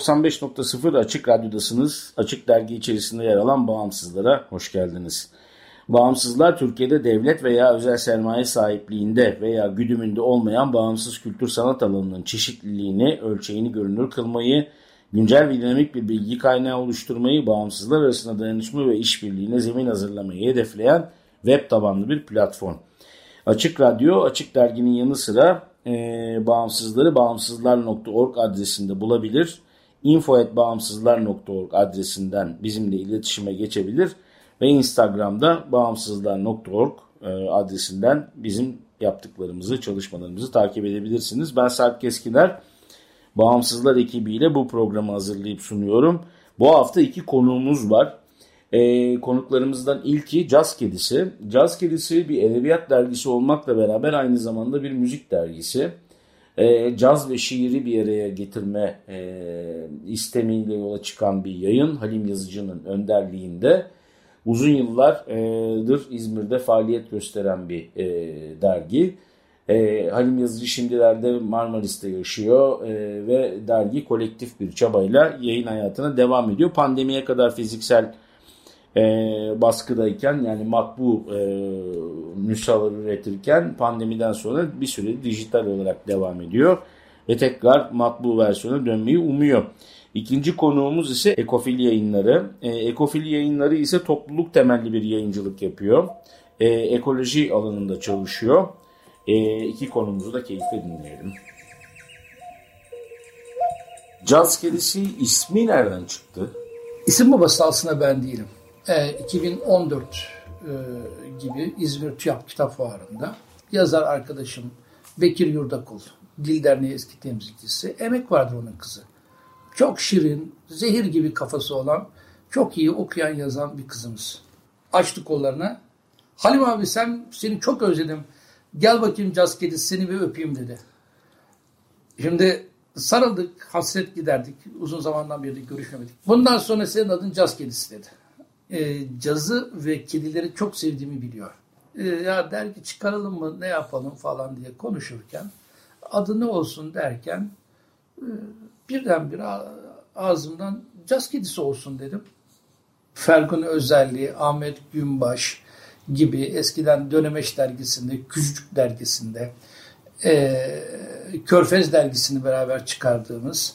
95.0 Açık Radyo'dasınız. Açık Dergi içerisinde yer alan Bağımsızlara hoş geldiniz. Bağımsızlar Türkiye'de devlet veya özel sermaye sahipliğinde veya güdümünde olmayan bağımsız kültür sanat alanının çeşitliliğini, ölçeğini görünür kılmayı, güncel ve dinamik bir bilgi kaynağı oluşturmayı, bağımsızlar arasında dayanışma ve işbirliğine zemin hazırlamayı hedefleyen web tabanlı bir platform. Açık Radyo, Açık Dergi'nin yanı sıra e, bağımsızları bağımsızlar.org adresinde bulabilir info.bağımsızlar.org adresinden bizimle iletişime geçebilir ve Instagram'da bağımsızlar.org e, adresinden bizim yaptıklarımızı, çalışmalarımızı takip edebilirsiniz. Ben Sarp Keskiner, Bağımsızlar ekibiyle bu programı hazırlayıp sunuyorum. Bu hafta iki konuğumuz var. E, konuklarımızdan ilki Caz Kedisi. Caz Kedisi bir edebiyat dergisi olmakla beraber aynı zamanda bir müzik dergisi e, caz ve şiiri bir araya getirme e, istemiyle yola çıkan bir yayın Halim Yazıcı'nın önderliğinde uzun yıllardır İzmir'de faaliyet gösteren bir e, dergi. E, Halim Yazıcı şimdilerde Marmaris'te yaşıyor e, ve dergi kolektif bir çabayla yayın hayatına devam ediyor. Pandemiye kadar fiziksel e, baskıdayken yani matbu e, nüshalar üretirken pandemiden sonra bir süre dijital olarak devam ediyor ve tekrar matbu versiyona dönmeyi umuyor. İkinci konuğumuz ise Ekofil yayınları. E, Ekofil yayınları ise topluluk temelli bir yayıncılık yapıyor. E, ekoloji alanında çalışıyor. E, iki konumuzu da keyifle dinleyelim. Caz kedisi ismi nereden çıktı? İsim babası aslında ben değilim e, 2014 e, gibi İzmir TÜYAP Kitap Fuarı'nda yazar arkadaşım Bekir Yurdakul, Dil Derneği eski temsilcisi, emek vardır onun kızı. Çok şirin, zehir gibi kafası olan, çok iyi okuyan yazan bir kızımız. Açtı kollarına. Halim abi sen seni çok özledim. Gel bakayım caz kedisi seni bir öpeyim dedi. Şimdi sarıldık, hasret giderdik. Uzun zamandan beri görüşmemedik. Bundan sonra senin adın caz kedisi dedi e, cazı ve kedileri çok sevdiğimi biliyor. E, ya dergi çıkaralım mı ne yapalım falan diye konuşurken adı ne olsun derken e, birdenbire ağzımdan caz kedisi olsun dedim. Fergun Özelliği, Ahmet Günbaş gibi eskiden Dönemeç dergisinde, Küçücük dergisinde, e, Körfez dergisini beraber çıkardığımız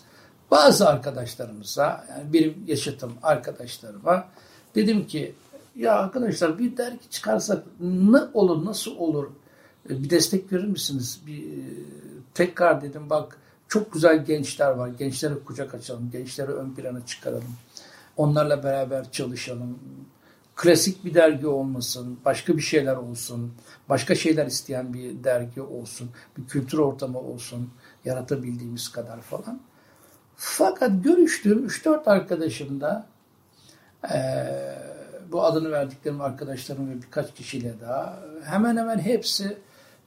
bazı arkadaşlarımıza, yani benim yaşıtım arkadaşlarıma Dedim ki ya arkadaşlar bir dergi çıkarsak ne olur nasıl olur e, bir destek verir misiniz? Bir, e, tekrar dedim bak çok güzel gençler var. Gençlere kucak açalım. Gençleri ön plana çıkaralım. Onlarla beraber çalışalım. Klasik bir dergi olmasın. Başka bir şeyler olsun. Başka şeyler isteyen bir dergi olsun. Bir kültür ortamı olsun. Yaratabildiğimiz kadar falan. Fakat görüştüğüm 3-4 arkadaşım da e, bu adını verdiklerim arkadaşlarım ve birkaç kişiyle daha hemen hemen hepsi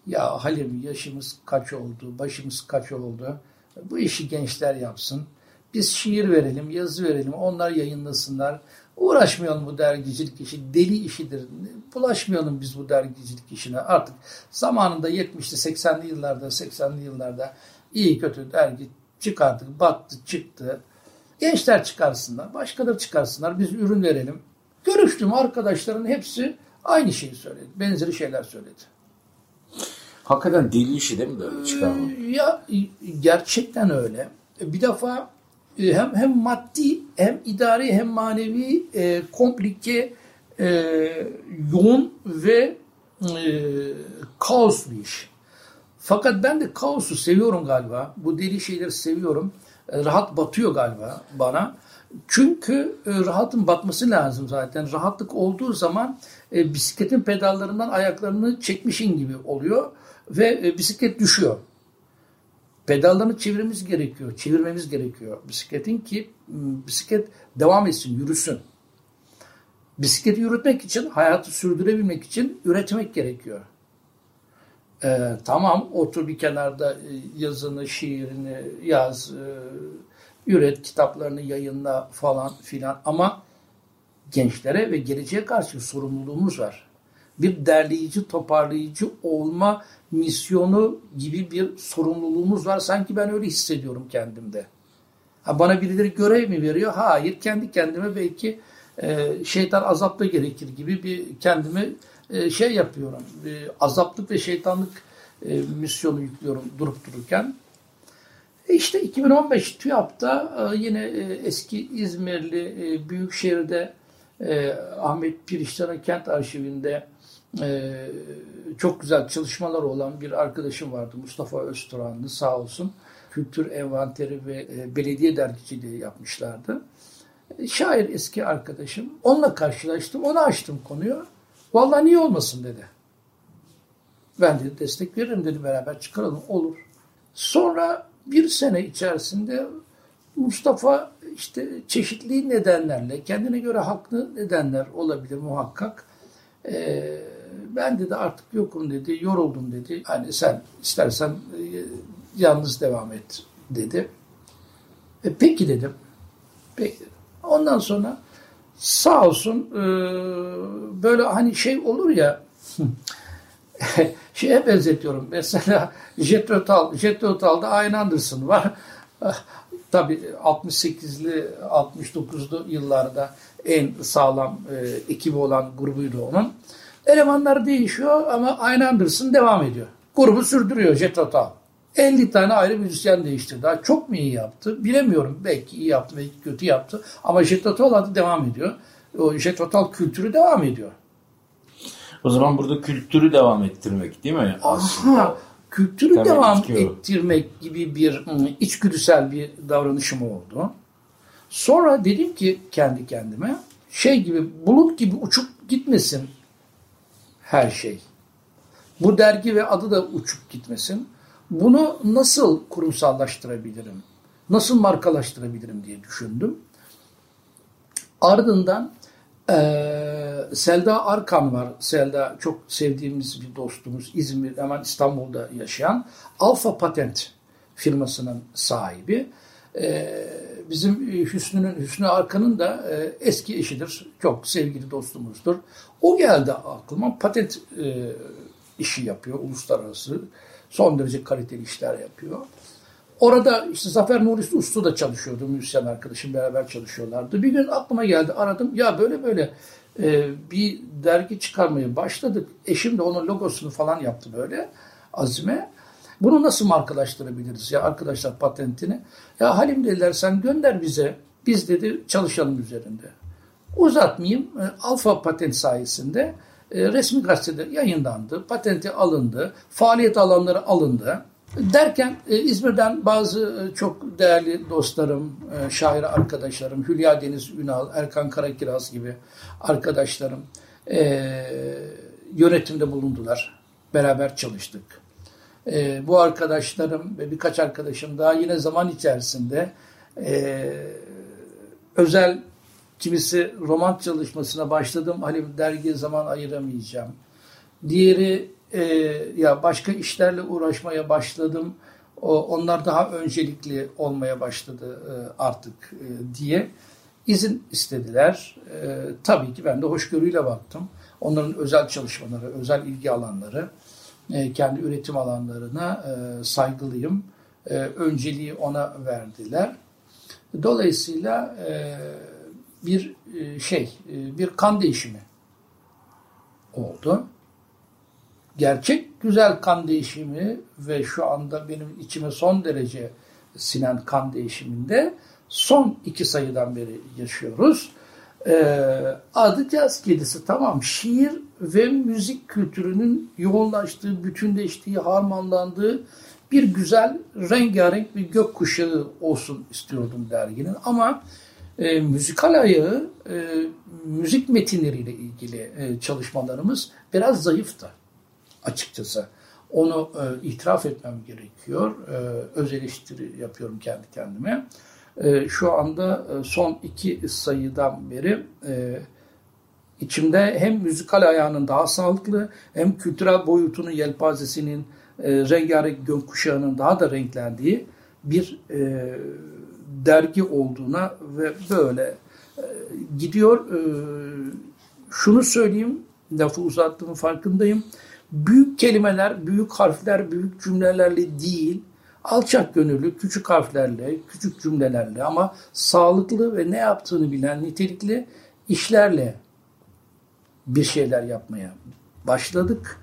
ya Halim yaşımız kaç oldu, başımız kaç oldu, bu işi gençler yapsın. Biz şiir verelim, yazı verelim, onlar yayınlasınlar. Uğraşmayalım bu dergicilik işi, deli işidir. Bulaşmayalım biz bu dergicilik işine. Artık zamanında 70'li 80'li yıllarda, 80'li yıllarda iyi kötü dergi çıkardık, battı, çıktı. Gençler çıkarsınlar, başkaları çıkarsınlar, biz ürün verelim. Görüştüm arkadaşların hepsi aynı şeyi söyledi. Benzeri şeyler söyledi. Hakikaten deli işi değil mi böyle? Ee, ya gerçekten öyle. Bir defa e, hem hem maddi hem idari hem manevi e, komplike e, yoğun ve e, kaos bir iş. Fakat ben de kaosu seviyorum galiba. Bu deli şeyleri seviyorum rahat batıyor galiba bana. Çünkü e, rahatın batması lazım zaten. Rahatlık olduğu zaman e, bisikletin pedallarından ayaklarını çekmişin gibi oluyor ve e, bisiklet düşüyor. Pedallarını çevirmemiz gerekiyor, çevirmemiz gerekiyor bisikletin ki bisiklet devam etsin, yürüsün. Bisikleti yürütmek için, hayatı sürdürebilmek için üretmek gerekiyor. Ee, tamam otur bir kenarda yazını, şiirini yaz, e, üret, kitaplarını yayınla falan filan ama gençlere ve geleceğe karşı sorumluluğumuz var. Bir derleyici, toparlayıcı olma misyonu gibi bir sorumluluğumuz var. Sanki ben öyle hissediyorum kendimde. Ha, bana birileri görev mi veriyor? Hayır, kendi kendime belki e, şeytan azapta gerekir gibi bir kendimi e, şey yapıyorum. E, azaplık ve şeytanlık e, misyonu yüklüyorum durup dururken. E işte 2015 TÜYAP'ta e, yine eski İzmirli Büyükşehir'de Ahmet Piriştan'ın kent arşivinde çok güzel çalışmalar olan bir arkadaşım vardı. Mustafa Özturanlı sağ olsun. Kültür envanteri ve belediye dergiciliği yapmışlardı. Şair eski arkadaşım. Onunla karşılaştım. Ona açtım konuyu. Vallahi niye olmasın dedi. Ben de destek veririm dedi beraber çıkaralım. Olur. Sonra bir sene içerisinde Mustafa işte çeşitli nedenlerle kendine göre haklı nedenler olabilir muhakkak. Ee, ben dedi artık yokum dedi, yoruldum dedi. Hani sen istersen e, yalnız devam et dedi. E, peki dedim. Peki. Ondan sonra sağ olsun e, böyle hani şey olur ya şeye benzetiyorum. Mesela Jet Rotal, Jet Rotal'da Ian Anderson var. Tabii 68'li 69'lu yıllarda en sağlam e, ekibi olan grubuydu onun. Elemanlar değişiyor ama Ian Anderson devam ediyor. Grubu sürdürüyor Jet. 50 tane ayrı müzisyen değiştirdi. Daha çok mu iyi yaptı? Bilemiyorum. Belki iyi yaptı, belki kötü yaptı. Ama Jet Rotal adı devam ediyor. O Jet kültürü devam ediyor. O zaman burada kültürü devam ettirmek değil mi? Aslında. Aha, kültürü Tabii devam ettirmek gibi bir içgüdüsel bir davranışım oldu. Sonra dedim ki kendi kendime şey gibi bulut gibi uçup gitmesin her şey. Bu dergi ve adı da uçup gitmesin. Bunu nasıl kurumsallaştırabilirim? Nasıl markalaştırabilirim diye düşündüm. Ardından ee, Selda Arkan var. Selda çok sevdiğimiz bir dostumuz. İzmir, hemen İstanbul'da yaşayan. Alfa Patent firmasının sahibi. Ee, bizim Hüsnü'nün, Hüsnü Arkan'ın da e, eski eşidir. Çok sevgili dostumuzdur. O geldi aklıma. Patent e, işi yapıyor. Uluslararası. Son derece kaliteli işler yapıyor. Orada işte Zafer Nuri Uslu da çalışıyordu. Müzisyen arkadaşım beraber çalışıyorlardı. Bir gün aklıma geldi aradım. Ya böyle böyle e, bir dergi çıkarmaya başladık. Eşim de onun logosunu falan yaptı böyle Azime. Bunu nasıl markalaştırabiliriz ya arkadaşlar patentini? Ya Halim dediler sen gönder bize. Biz dedi çalışalım üzerinde. Uzatmayayım. E, Alfa patent sayesinde e, resmi gazetede yayınlandı. Patenti alındı. Faaliyet alanları alındı. Derken e, İzmir'den bazı e, çok değerli dostlarım, şair arkadaşlarım, Hülya Deniz Ünal, Erkan Karakiraz gibi arkadaşlarım yönetimde bulundular. Beraber çalıştık. Bu arkadaşlarım ve birkaç arkadaşım daha yine zaman içerisinde özel kimisi roman çalışmasına başladım. Hani dergiye zaman ayıramayacağım. Diğeri e, ya başka işlerle uğraşmaya başladım. O, onlar daha öncelikli olmaya başladı e, artık e, diye izin istediler. E, tabii ki ben de hoşgörüyle baktım. Onların özel çalışmaları, özel ilgi alanları, e, kendi üretim alanlarına e, saygılıyım. E, önceliği ona verdiler. Dolayısıyla e, bir e, şey, e, bir kan değişimi oldu gerçek güzel kan değişimi ve şu anda benim içime son derece sinen kan değişiminde son iki sayıdan beri yaşıyoruz. Ee, adı caz kedisi tamam şiir ve müzik kültürünün yoğunlaştığı, bütünleştiği, harmanlandığı bir güzel rengarenk bir gökkuşağı olsun istiyordum derginin. Ama E, müzikal ayağı, e, müzik metinleriyle ilgili e, çalışmalarımız biraz zayıftı açıkçası. Onu e, itiraf etmem gerekiyor. E, öz eleştiri yapıyorum kendi kendime. E, şu anda e, son iki sayıdan beri e, içimde hem müzikal ayağının daha sağlıklı hem kültürel boyutunun yelpazesinin e, rengarenk gökkuşağının daha da renklendiği bir e, dergi olduğuna ve böyle e, gidiyor. E, şunu söyleyeyim, lafı uzattığımın farkındayım. Büyük kelimeler, büyük harfler, büyük cümlelerle değil, alçak gönüllü, küçük harflerle, küçük cümlelerle ama sağlıklı ve ne yaptığını bilen nitelikli işlerle bir şeyler yapmaya başladık.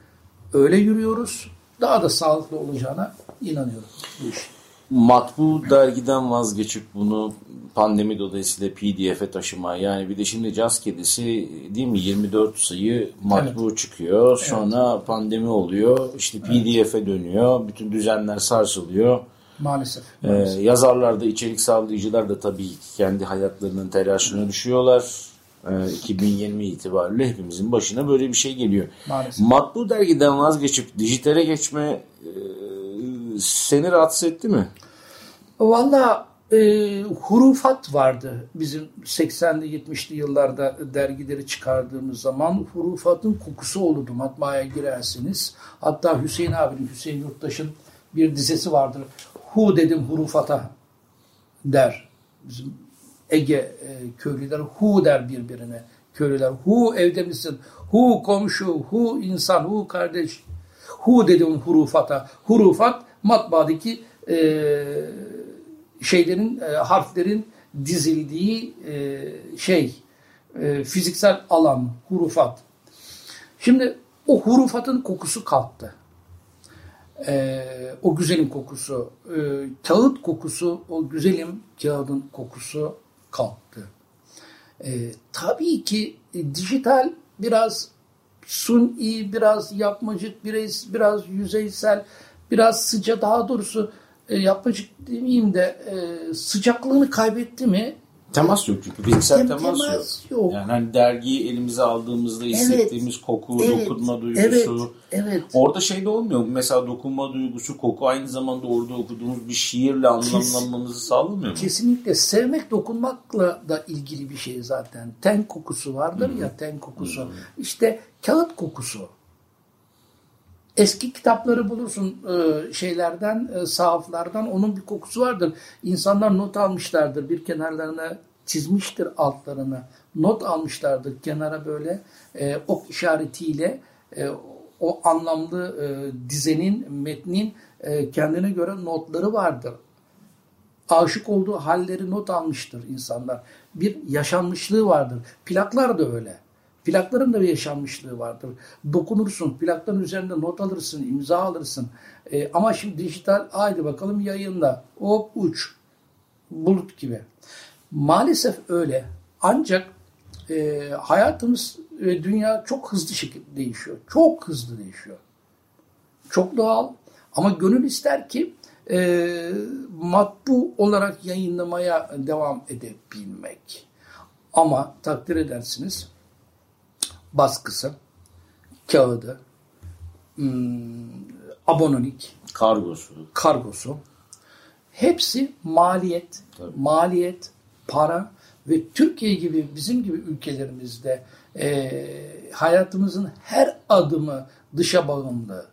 Öyle yürüyoruz. Daha da sağlıklı olacağına inanıyorum bu iş. Matbu dergiden vazgeçip bunu pandemi dolayısıyla PDF'e taşıma yani bir de şimdi Caz Kedisi değil mi 24 sayı matbu evet. çıkıyor sonra evet. pandemi oluyor işte PDF'e dönüyor bütün düzenler sarsılıyor. Maalesef. maalesef. Ee, yazarlar da içerik sağlayıcılar da tabii kendi hayatlarının telaşına düşüyorlar. 2020 ee, itibariyle hepimizin başına böyle bir şey geliyor. Maalesef. Matbu dergiden vazgeçip dijitale geçme e, seni rahatsız etti mi? Valla e, hurufat vardı bizim 80'li 70'li yıllarda dergileri çıkardığımız zaman hurufatın kokusu olurdu matbaaya girersiniz. Hatta Hüseyin abinin, Hüseyin Yurttaş'ın bir dizesi vardır. Hu dedim hurufata der. Bizim Ege e, köylüler hu der birbirine. Köylüler hu evde misin? Hu komşu, hu insan, hu kardeş. Hu dedim hurufata. Hurufat matbaadaki e, şeylerin, e, harflerin dizildiği e, şey, e, fiziksel alan, hurufat. Şimdi o hurufatın kokusu kalktı. E, o güzelim kokusu, e, kağıt kokusu, o güzelim kağıdın kokusu kalktı. E, tabii ki e, dijital biraz suni, biraz yapmacık, biraz, biraz yüzeysel, biraz sıca daha doğrusu e, yapmacık demeyeyim de e, sıcaklığını kaybetti mi? Temas yok çünkü fiziksel Tem, temas, temas yok. yok. Yani hani dergiyi elimize aldığımızda hissettiğimiz evet, koku, evet, dokunma duygusu. Evet, evet. Orada şey de olmuyor. Mesela dokunma duygusu, koku aynı zamanda orada okuduğumuz bir şiirle anlamlanmamızı sağlamıyor mu? Kesinlikle. Sevmek dokunmakla da ilgili bir şey zaten. Ten kokusu vardır Hı-hı. ya ten kokusu. Hı-hı. İşte kağıt kokusu. Eski kitapları bulursun e, şeylerden, e, sahaflardan onun bir kokusu vardır. İnsanlar not almışlardır bir kenarlarına çizmiştir altlarına. Not almışlardır kenara böyle e, ok işaretiyle o anlamlı dizenin, metnin kendine göre notları vardır. Aşık olduğu halleri not almıştır insanlar. Bir yaşanmışlığı vardır. Plaklar da öyle. Plakların da bir yaşanmışlığı vardır. Dokunursun, plakların üzerinde not alırsın, imza alırsın. E, ama şimdi dijital, haydi bakalım yayında. Hop uç. Bulut gibi. Maalesef öyle. Ancak e, hayatımız ve dünya çok hızlı şekilde değişiyor. Çok hızlı değişiyor. Çok doğal. Ama gönül ister ki e, matbu olarak yayınlamaya devam edebilmek. Ama takdir edersiniz baskısı, kağıdı, hmm, abonelik, kargosu, kargosu hepsi maliyet, Tabii. maliyet, para ve Türkiye gibi bizim gibi ülkelerimizde e, hayatımızın her adımı dışa bağımlı.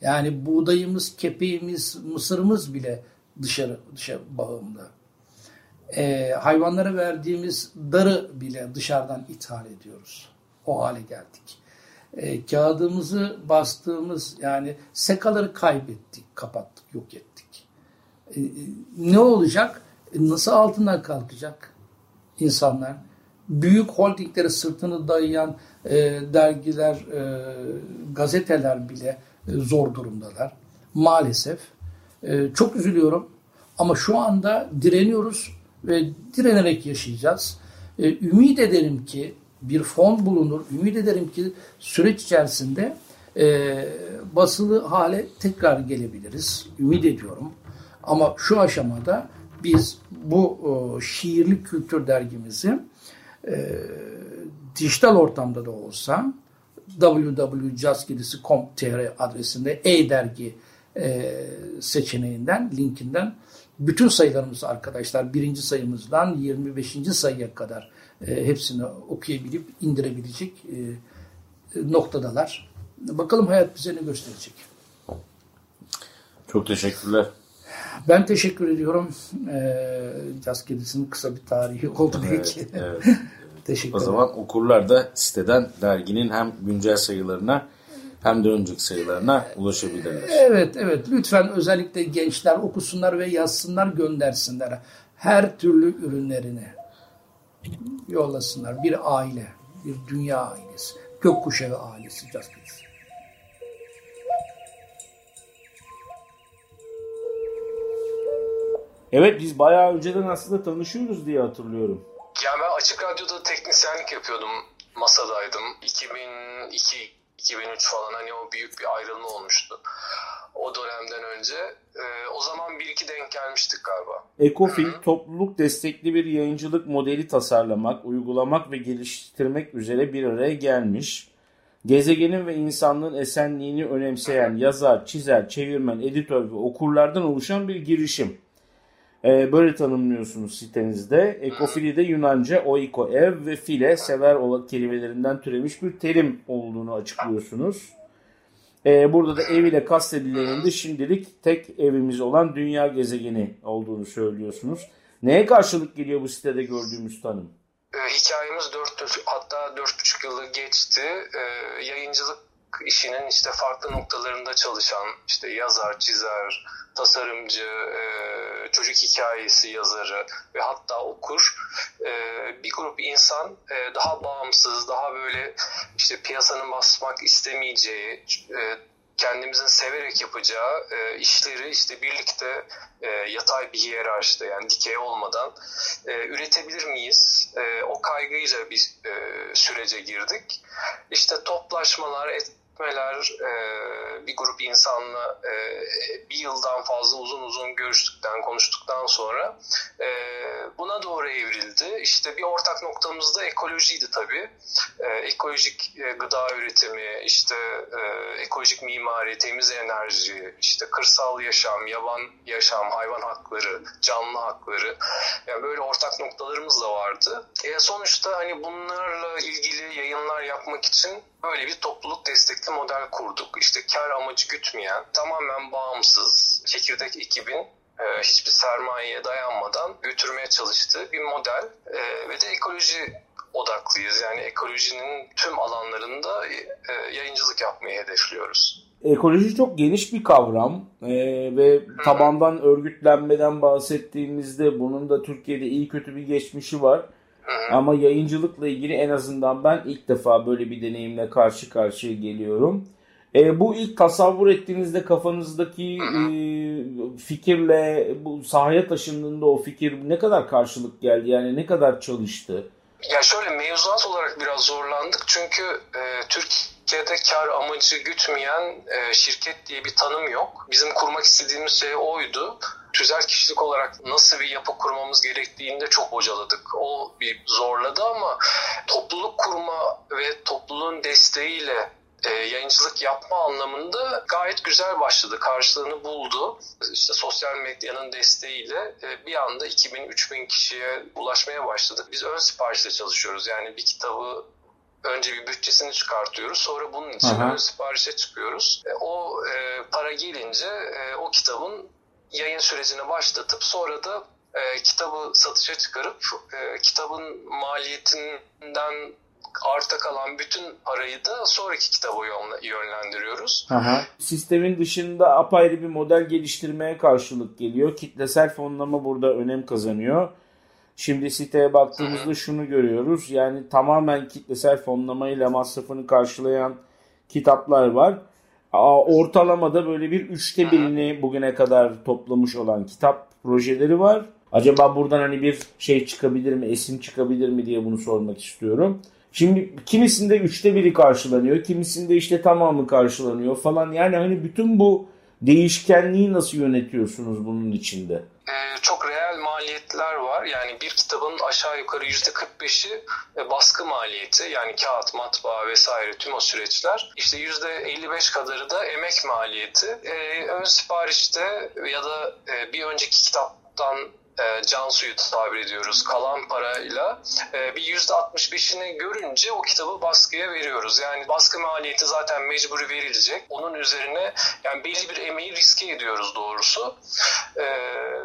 Yani buğdayımız, kepeğimiz, mısırımız bile dışarı dışa bağımlı. E, hayvanlara verdiğimiz darı bile dışarıdan ithal ediyoruz o hale geldik. E, kağıdımızı bastığımız yani sekaları kaybettik, kapattık, yok ettik. E, ne olacak? E, nasıl altından kalkacak insanlar? Büyük holdinglere sırtını dayayan e, dergiler, e, gazeteler bile e, zor durumdalar. Maalesef. E, çok üzülüyorum ama şu anda direniyoruz ve direnerek yaşayacağız. E, ümit ederim ki bir fon bulunur. Ümit ederim ki süreç içerisinde e, basılı hale tekrar gelebiliriz. Ümit ediyorum. Ama şu aşamada biz bu e, şiirli kültür dergimizi e, dijital ortamda da olsa www.jazzgedisi.com.tr adresinde e-dergi e, seçeneğinden, linkinden bütün sayılarımızı arkadaşlar birinci sayımızdan 25. sayıya kadar e, hepsini okuyabilip indirebilecek e, noktadalar. Bakalım hayat bize ne gösterecek. Çok teşekkürler. Ben teşekkür ediyorum. Ee, Caz Kedisi'nin kısa bir tarihi oldu belki. Evet, evet. teşekkür o zaman okurlar da siteden derginin hem güncel sayılarına hem de önceki sayılarına ulaşabilirler. Evet, evet. Lütfen özellikle gençler okusunlar ve yazsınlar, göndersinler. Her türlü ürünlerini yollasınlar. Bir aile, bir dünya ailesi, gökkuşağı ailesi Caz Kedisi. Evet biz bayağı önceden aslında tanışıyoruz diye hatırlıyorum. Yani ben Açık Radyo'da teknisyenlik yapıyordum. Masadaydım. 2002 2003 falan hani o büyük bir ayrılma olmuştu. O dönemden önce. Ee, o zaman bir iki denk gelmiştik galiba. Ecofil topluluk destekli bir yayıncılık modeli tasarlamak, uygulamak ve geliştirmek üzere bir araya gelmiş. Gezegenin ve insanlığın esenliğini önemseyen yazar, çizer, çevirmen, editör ve okurlardan oluşan bir girişim. Ee, böyle tanımlıyorsunuz sitenizde. Ekofili de Yunanca oiko ev ve file sever olan kelimelerinden türemiş bir terim olduğunu açıklıyorsunuz. Ee, burada da ev ile kastedilenin de şimdilik tek evimiz olan dünya gezegeni olduğunu söylüyorsunuz. Neye karşılık geliyor bu sitede gördüğümüz tanım? Ee, hikayemiz 4 hatta 4,5 yılı geçti. Yayıncılık işinin işte farklı noktalarında çalışan işte yazar, çizer, tasarımcı, e, çocuk hikayesi yazarı ve hatta okur e, bir grup insan e, daha bağımsız, daha böyle işte piyasanın basmak istemeyeceği, kendimizin severek yapacağı e, işleri işte birlikte e, yatay bir hiyerarşide yani dikey olmadan e, üretebilir miyiz? E, o kaygıyla bir e, sürece girdik. İşte toplaşmalar, et, görüşmeler e, bir grup insanla e, bir yıldan fazla uzun uzun görüştükten, konuştuktan sonra e, buna doğru evrildi. İşte bir ortak noktamız da ekolojiydi tabii. E, ekolojik e, gıda üretimi, işte e, ekolojik mimari, temiz enerji, işte kırsal yaşam, yaban yaşam, hayvan hakları, canlı hakları. Yani böyle ortak noktalarımız da vardı. E, sonuçta hani bunlarla ilgili yayınlar yapmak için böyle bir topluluk destekli model kurduk. İşte kar amacı gütmeyen, tamamen bağımsız, çekirdek ekibin e, hiçbir sermayeye dayanmadan götürmeye çalıştığı bir model e, ve de ekoloji odaklıyız. Yani ekolojinin tüm alanlarında e, yayıncılık yapmayı hedefliyoruz. Ekoloji çok geniş bir kavram ee, ve tabandan örgütlenmeden bahsettiğimizde bunun da Türkiye'de iyi kötü bir geçmişi var. Ama yayıncılıkla ilgili en azından ben ilk defa böyle bir deneyimle karşı karşıya geliyorum. E, bu ilk tasavvur ettiğinizde kafanızdaki e, fikirle bu sahaya taşındığında o fikir ne kadar karşılık geldi? Yani ne kadar çalıştı? Ya şöyle mevzuat olarak biraz zorlandık çünkü e, Türkiye'de kar amacı gütmeyen e, şirket diye bir tanım yok. Bizim kurmak istediğimiz şey oydu tüzel kişilik olarak nasıl bir yapı kurmamız gerektiğini de çok bocaladık. O bir zorladı ama topluluk kurma ve topluluğun desteğiyle e, yayıncılık yapma anlamında gayet güzel başladı. Karşılığını buldu. İşte sosyal medyanın desteğiyle e, bir anda 2000-3000 kişiye ulaşmaya başladık. Biz ön siparişle çalışıyoruz. Yani bir kitabı önce bir bütçesini çıkartıyoruz. Sonra bunun için Aha. ön siparişe çıkıyoruz. E, o e, para gelince e, o kitabın yayın sürecini başlatıp sonra da e, kitabı satışa çıkarıp e, kitabın maliyetinden arta kalan bütün parayı da sonraki kitaba yönlendiriyoruz. Aha. Sistemin dışında apayrı bir model geliştirmeye karşılık geliyor. Kitlesel fonlama burada önem kazanıyor. Şimdi siteye baktığımızda Hı-hı. şunu görüyoruz. Yani tamamen kitlesel fonlamayla masrafını karşılayan kitaplar var ortalamada böyle bir üçte birini bugüne kadar toplamış olan kitap projeleri var. Acaba buradan hani bir şey çıkabilir mi, esin çıkabilir mi diye bunu sormak istiyorum. Şimdi kimisinde üçte biri karşılanıyor, kimisinde işte tamamı karşılanıyor falan. Yani hani bütün bu değişkenliği nasıl yönetiyorsunuz bunun içinde? Ee, çok reel var. Yani bir kitabın aşağı yukarı %45'i e, baskı maliyeti yani kağıt, matbaa vesaire tüm o süreçler. İşte %55 kadarı da emek maliyeti. E, ön siparişte ya da e, bir önceki kitaptan e, can suyu tabir ediyoruz kalan parayla e, bir yüzde 65'ini görünce o kitabı baskıya veriyoruz. Yani baskı maliyeti zaten mecburi verilecek. Onun üzerine yani belli bir emeği riske ediyoruz doğrusu. E,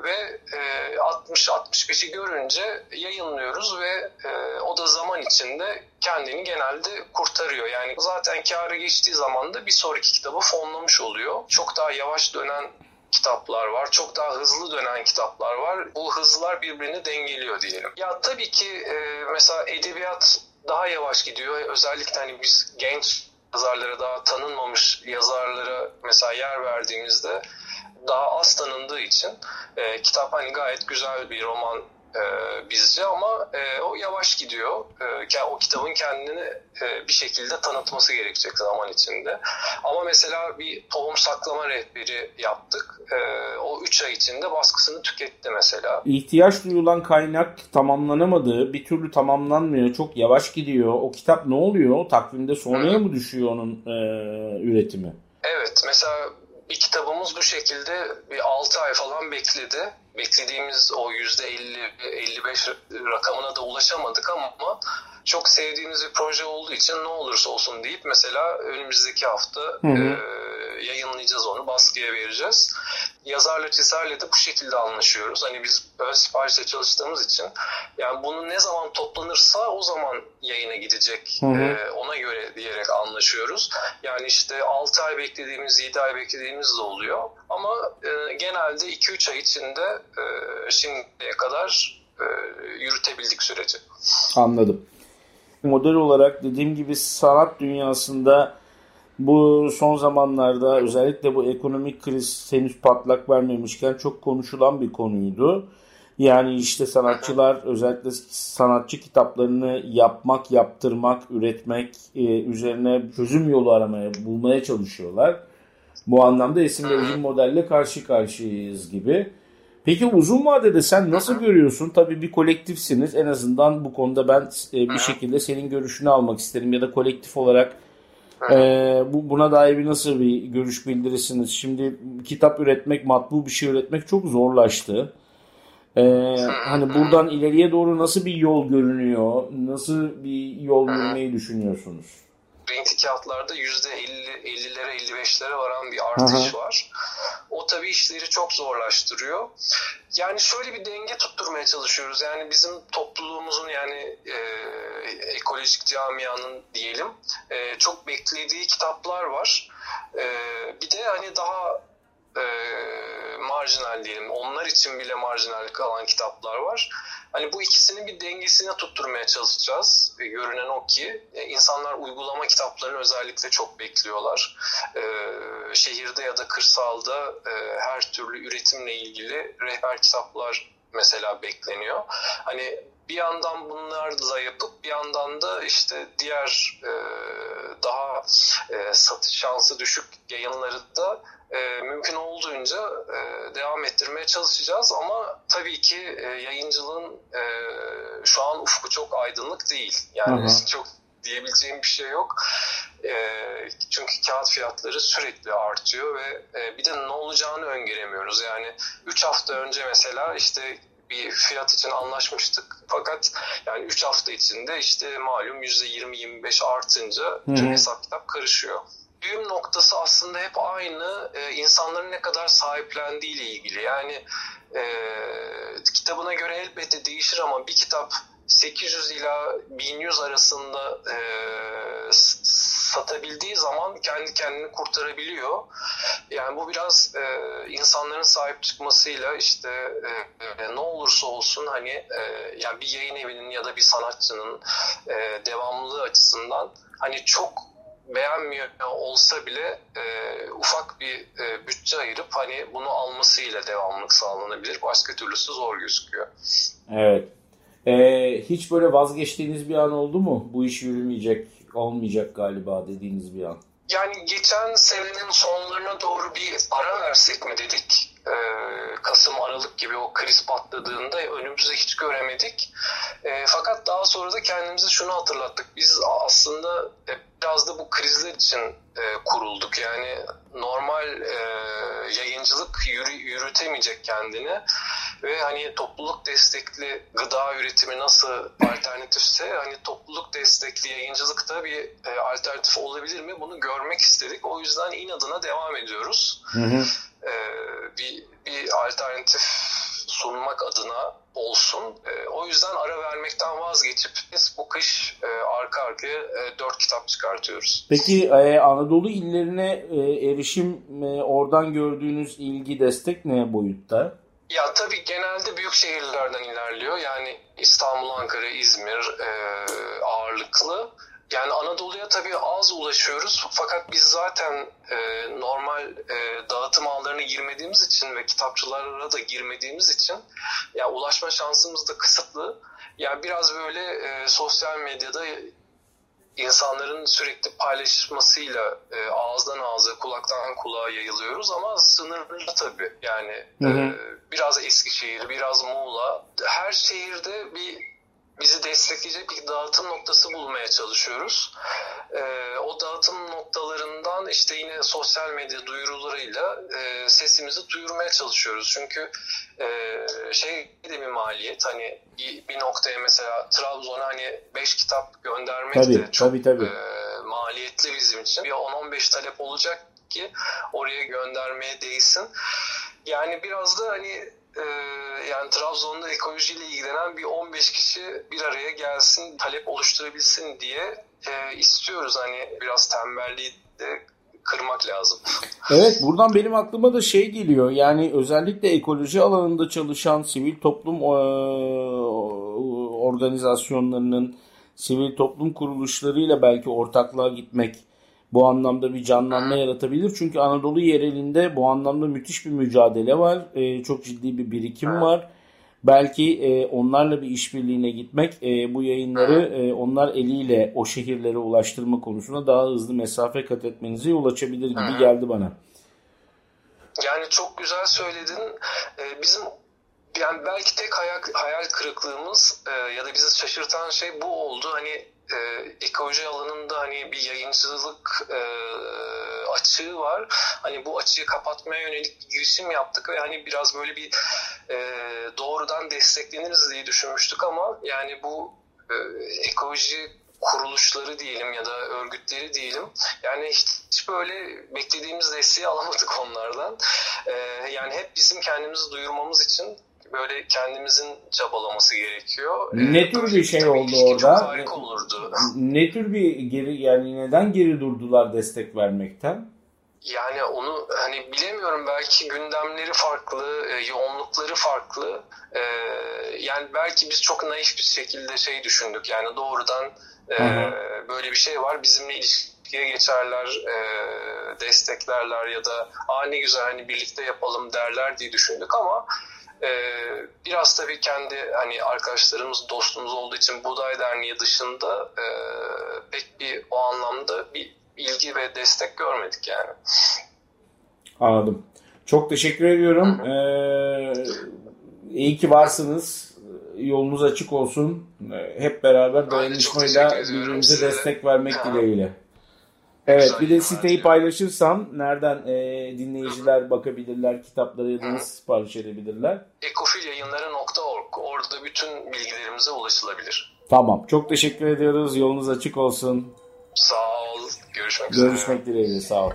ve e, 60-65'i görünce yayınlıyoruz ve e, o da zaman içinde kendini genelde kurtarıyor. Yani zaten kârı geçtiği zaman da bir sonraki kitabı fonlamış oluyor. Çok daha yavaş dönen kitaplar var. Çok daha hızlı dönen kitaplar var. Bu hızlar birbirini dengeliyor diyelim. Ya tabii ki e, mesela edebiyat daha yavaş gidiyor. Özellikle hani biz genç yazarlara daha tanınmamış yazarlara mesela yer verdiğimizde daha az tanındığı için e, kitap hani gayet güzel bir roman e, bizce ama e, o yavaş gidiyor. E, o kitabın kendini e, bir şekilde tanıtması gerekecek zaman içinde. Ama mesela bir tohum saklama rehberi yaptık. E, o 3 ay içinde baskısını tüketti mesela. İhtiyaç duyulan kaynak tamamlanamadı. Bir türlü tamamlanmıyor. Çok yavaş gidiyor. O kitap ne oluyor? Takvimde sonraya mı düşüyor onun e, üretimi? Evet. Mesela bir kitabımız bu şekilde bir 6 ay falan bekledi beklediğimiz o yüzde 50-55 rakamına da ulaşamadık ama çok sevdiğimiz bir proje olduğu için ne olursa olsun deyip mesela önümüzdeki hafta hı hı. E, yayınlayacağız onu, baskıya vereceğiz. Yazarla çizerle de bu şekilde anlaşıyoruz. Hani biz ön siparişle çalıştığımız için yani bunu ne zaman toplanırsa o zaman yayına gidecek hı hı. E, ona göre diyerek anlaşıyoruz. Yani işte 6 ay beklediğimiz, 7 ay beklediğimiz de oluyor. Ama e, genelde 2-3 ay içinde e, şimdiye kadar e, yürütebildik süreci. Anladım. Model olarak dediğim gibi sanat dünyasında bu son zamanlarda özellikle bu ekonomik kriz henüz patlak vermemişken çok konuşulan bir konuydu. Yani işte sanatçılar özellikle sanatçı kitaplarını yapmak, yaptırmak, üretmek e, üzerine çözüm yolu aramaya, bulmaya çalışıyorlar. Bu anlamda esim verici modelle karşı karşıyayız gibi. Peki uzun vadede sen nasıl görüyorsun? Tabii bir kolektifsiniz. En azından bu konuda ben e, bir şekilde senin görüşünü almak isterim ya da kolektif olarak e, bu buna dair bir nasıl bir görüş bildirirsiniz? Şimdi kitap üretmek, matbu bir şey üretmek çok zorlaştı. Ee, hani buradan ileriye doğru nasıl bir yol görünüyor? Nasıl bir yol yürümeyi düşünüyorsunuz? Renkli kağıtlarda %50, 50'lere 55'lere varan bir artış Aha. var. O tabii işleri çok zorlaştırıyor. Yani şöyle bir denge tutturmaya çalışıyoruz. Yani bizim topluluğumuzun yani e, ekolojik camianın diyelim e, çok beklediği kitaplar var. E, bir de hani daha e, marjinal diyelim. Onlar için bile marjinal kalan kitaplar var. Hani bu ikisinin bir dengesine tutturmaya çalışacağız. E, görünen o ki e, insanlar uygulama kitaplarını özellikle çok bekliyorlar. E, şehirde ya da kırsalda e, her türlü üretimle ilgili rehber kitaplar mesela bekleniyor. Hani bir yandan bunlarla yapıp bir yandan da işte diğer e, daha e, satış şansı düşük yayınları da e, mümkün olduğunca e, devam ettirmeye çalışacağız ama tabii ki e, yayıncılığın e, şu an ufku çok aydınlık değil. Yani hı hı. çok diyebileceğim bir şey yok. E, çünkü kağıt fiyatları sürekli artıyor ve e, bir de ne olacağını öngöremiyoruz. Yani 3 hafta önce mesela işte bir fiyat için anlaşmıştık. Fakat yani 3 hafta içinde işte malum %20-25 artınca tüm hesap kitap karışıyor düğüm noktası aslında hep aynı e, insanların ne kadar sahiplendiği ile ilgili. Yani e, kitabına göre elbette değişir ama bir kitap 800 ila 1100 arasında e, satabildiği zaman kendi kendini kurtarabiliyor. Yani bu biraz e, insanların sahip çıkmasıyla işte e, e, ne olursa olsun hani e, yani bir yayın evinin ya da bir sanatçının e, devamlılığı açısından hani çok beğenmiyor olsa bile e, ufak bir e, bütçe ayırıp hani bunu almasıyla devamlık sağlanabilir. Başka türlüsü zor gözüküyor. Evet. Ee, hiç böyle vazgeçtiğiniz bir an oldu mu? Bu iş yürümeyecek, olmayacak galiba dediğiniz bir an. Yani geçen senenin sonlarına doğru bir ara versek mi dedik. Ee, Kasım, Aralık gibi o kriz patladığında önümüzü hiç göremedik. E, fakat daha sonra da kendimize şunu hatırlattık. Biz aslında biraz da bu krizler için e, kurulduk. Yani normal e, yayıncılık yürü, yürütemeyecek kendini ve hani topluluk destekli gıda üretimi nasıl alternatifse hani topluluk destekli yayıncılık da bir e, alternatif olabilir mi? Bunu görmek istedik. O yüzden inadına devam ediyoruz. Hı hı. E, bir, bir alternatif sunmak adına olsun. E, o yüzden ara vermekten vazgeçip biz bu kış e, arka arkaya e, kitap çıkartıyoruz. Peki e, Anadolu illerine e, erişim e, oradan gördüğünüz ilgi destek ne boyutta? Ya tabii genelde büyük şehirlerden ilerliyor. Yani İstanbul, Ankara, İzmir e, ağırlıklı. Yani Anadolu'ya tabii az ulaşıyoruz fakat biz zaten e, normal e, dağıtım ağlarına girmediğimiz için ve kitapçılara da girmediğimiz için ya ulaşma şansımız da kısıtlı. Yani biraz böyle e, sosyal medyada insanların sürekli paylaşmasıyla e, ağızdan ağza, kulaktan kulağa yayılıyoruz ama sınırlı tabii. Yani hı hı. E, biraz Eskişehir, biraz Muğla. Her şehirde bir bizi destekleyecek bir dağıtım noktası bulmaya çalışıyoruz. Ee, o dağıtım noktalarından işte yine sosyal medya duyurularıyla e, sesimizi duyurmaya çalışıyoruz. Çünkü e, şey de bir maliyet hani bir, bir noktaya mesela Trabzon'a hani 5 kitap göndermek tabii, de çok tabii, tabii. E, maliyetli bizim için. Bir 10-15 talep olacak ki oraya göndermeye değsin. Yani biraz da hani e, yani Trabzon'da ekolojiyle ilgilenen bir 15 kişi bir araya gelsin, talep oluşturabilsin diye e, istiyoruz. Hani biraz tembelliği de kırmak lazım. Evet buradan benim aklıma da şey geliyor. Yani özellikle ekoloji alanında çalışan sivil toplum e, organizasyonlarının sivil toplum kuruluşlarıyla belki ortaklığa gitmek bu anlamda bir canlanma yaratabilir. Çünkü Anadolu yerelinde bu anlamda müthiş bir mücadele var. E, çok ciddi bir birikim var. Belki e, onlarla bir işbirliğine gitmek e, bu yayınları e, onlar eliyle o şehirlere ulaştırma konusunda daha hızlı mesafe kat etmenize yol açabilir gibi geldi bana. Yani çok güzel söyledin. Ee, bizim yani belki tek hayal, hayal kırıklığımız e, ya da bizi şaşırtan şey bu oldu. Hani e, ekoloji alanında hani bir yayıncılık e, açığı var. Hani bu açığı kapatmaya yönelik bir girişim yaptık ve hani biraz böyle bir e, doğrudan destekleniriz diye düşünmüştük ama yani bu e, ekoloji kuruluşları diyelim ya da örgütleri diyelim. Yani hiç, böyle beklediğimiz desteği alamadık onlardan. Ee, yani hep bizim kendimizi duyurmamız için böyle kendimizin çabalaması gerekiyor. Ne ee, tür bir şey oldu orada? Harika olurdu. Ne tür bir geri yani neden geri durdular destek vermekten? Yani onu hani bilemiyorum belki gündemleri farklı, e, yoğunlukları farklı. E, yani belki biz çok naif bir şekilde şey düşündük. Yani doğrudan e, böyle bir şey var bizimle ilişkiye geçerler, e, desteklerler ya da aa ne güzel hani birlikte yapalım derler diye düşündük ama ee, biraz tabii kendi hani arkadaşlarımız, dostumuz olduğu için Buğday Derneği dışında e, pek bir o anlamda bir ilgi ve destek görmedik yani. Anladım. Çok teşekkür ediyorum. Ee, iyi ki varsınız. Yolunuz açık olsun. Ee, hep beraber dayanışmayla birbirimize destek vermek dileğiyle. Evet bir de siteyi paylaşırsam nereden e, dinleyiciler bakabilirler, kitapları ya da nasıl sipariş edebilirler? ekofilyayınları.org orada bütün bilgilerimize ulaşılabilir. Tamam çok teşekkür ediyoruz. Yolunuz açık olsun. Sağ ol. Görüşmek üzere. Görüşmek dileğiyle sağ ol.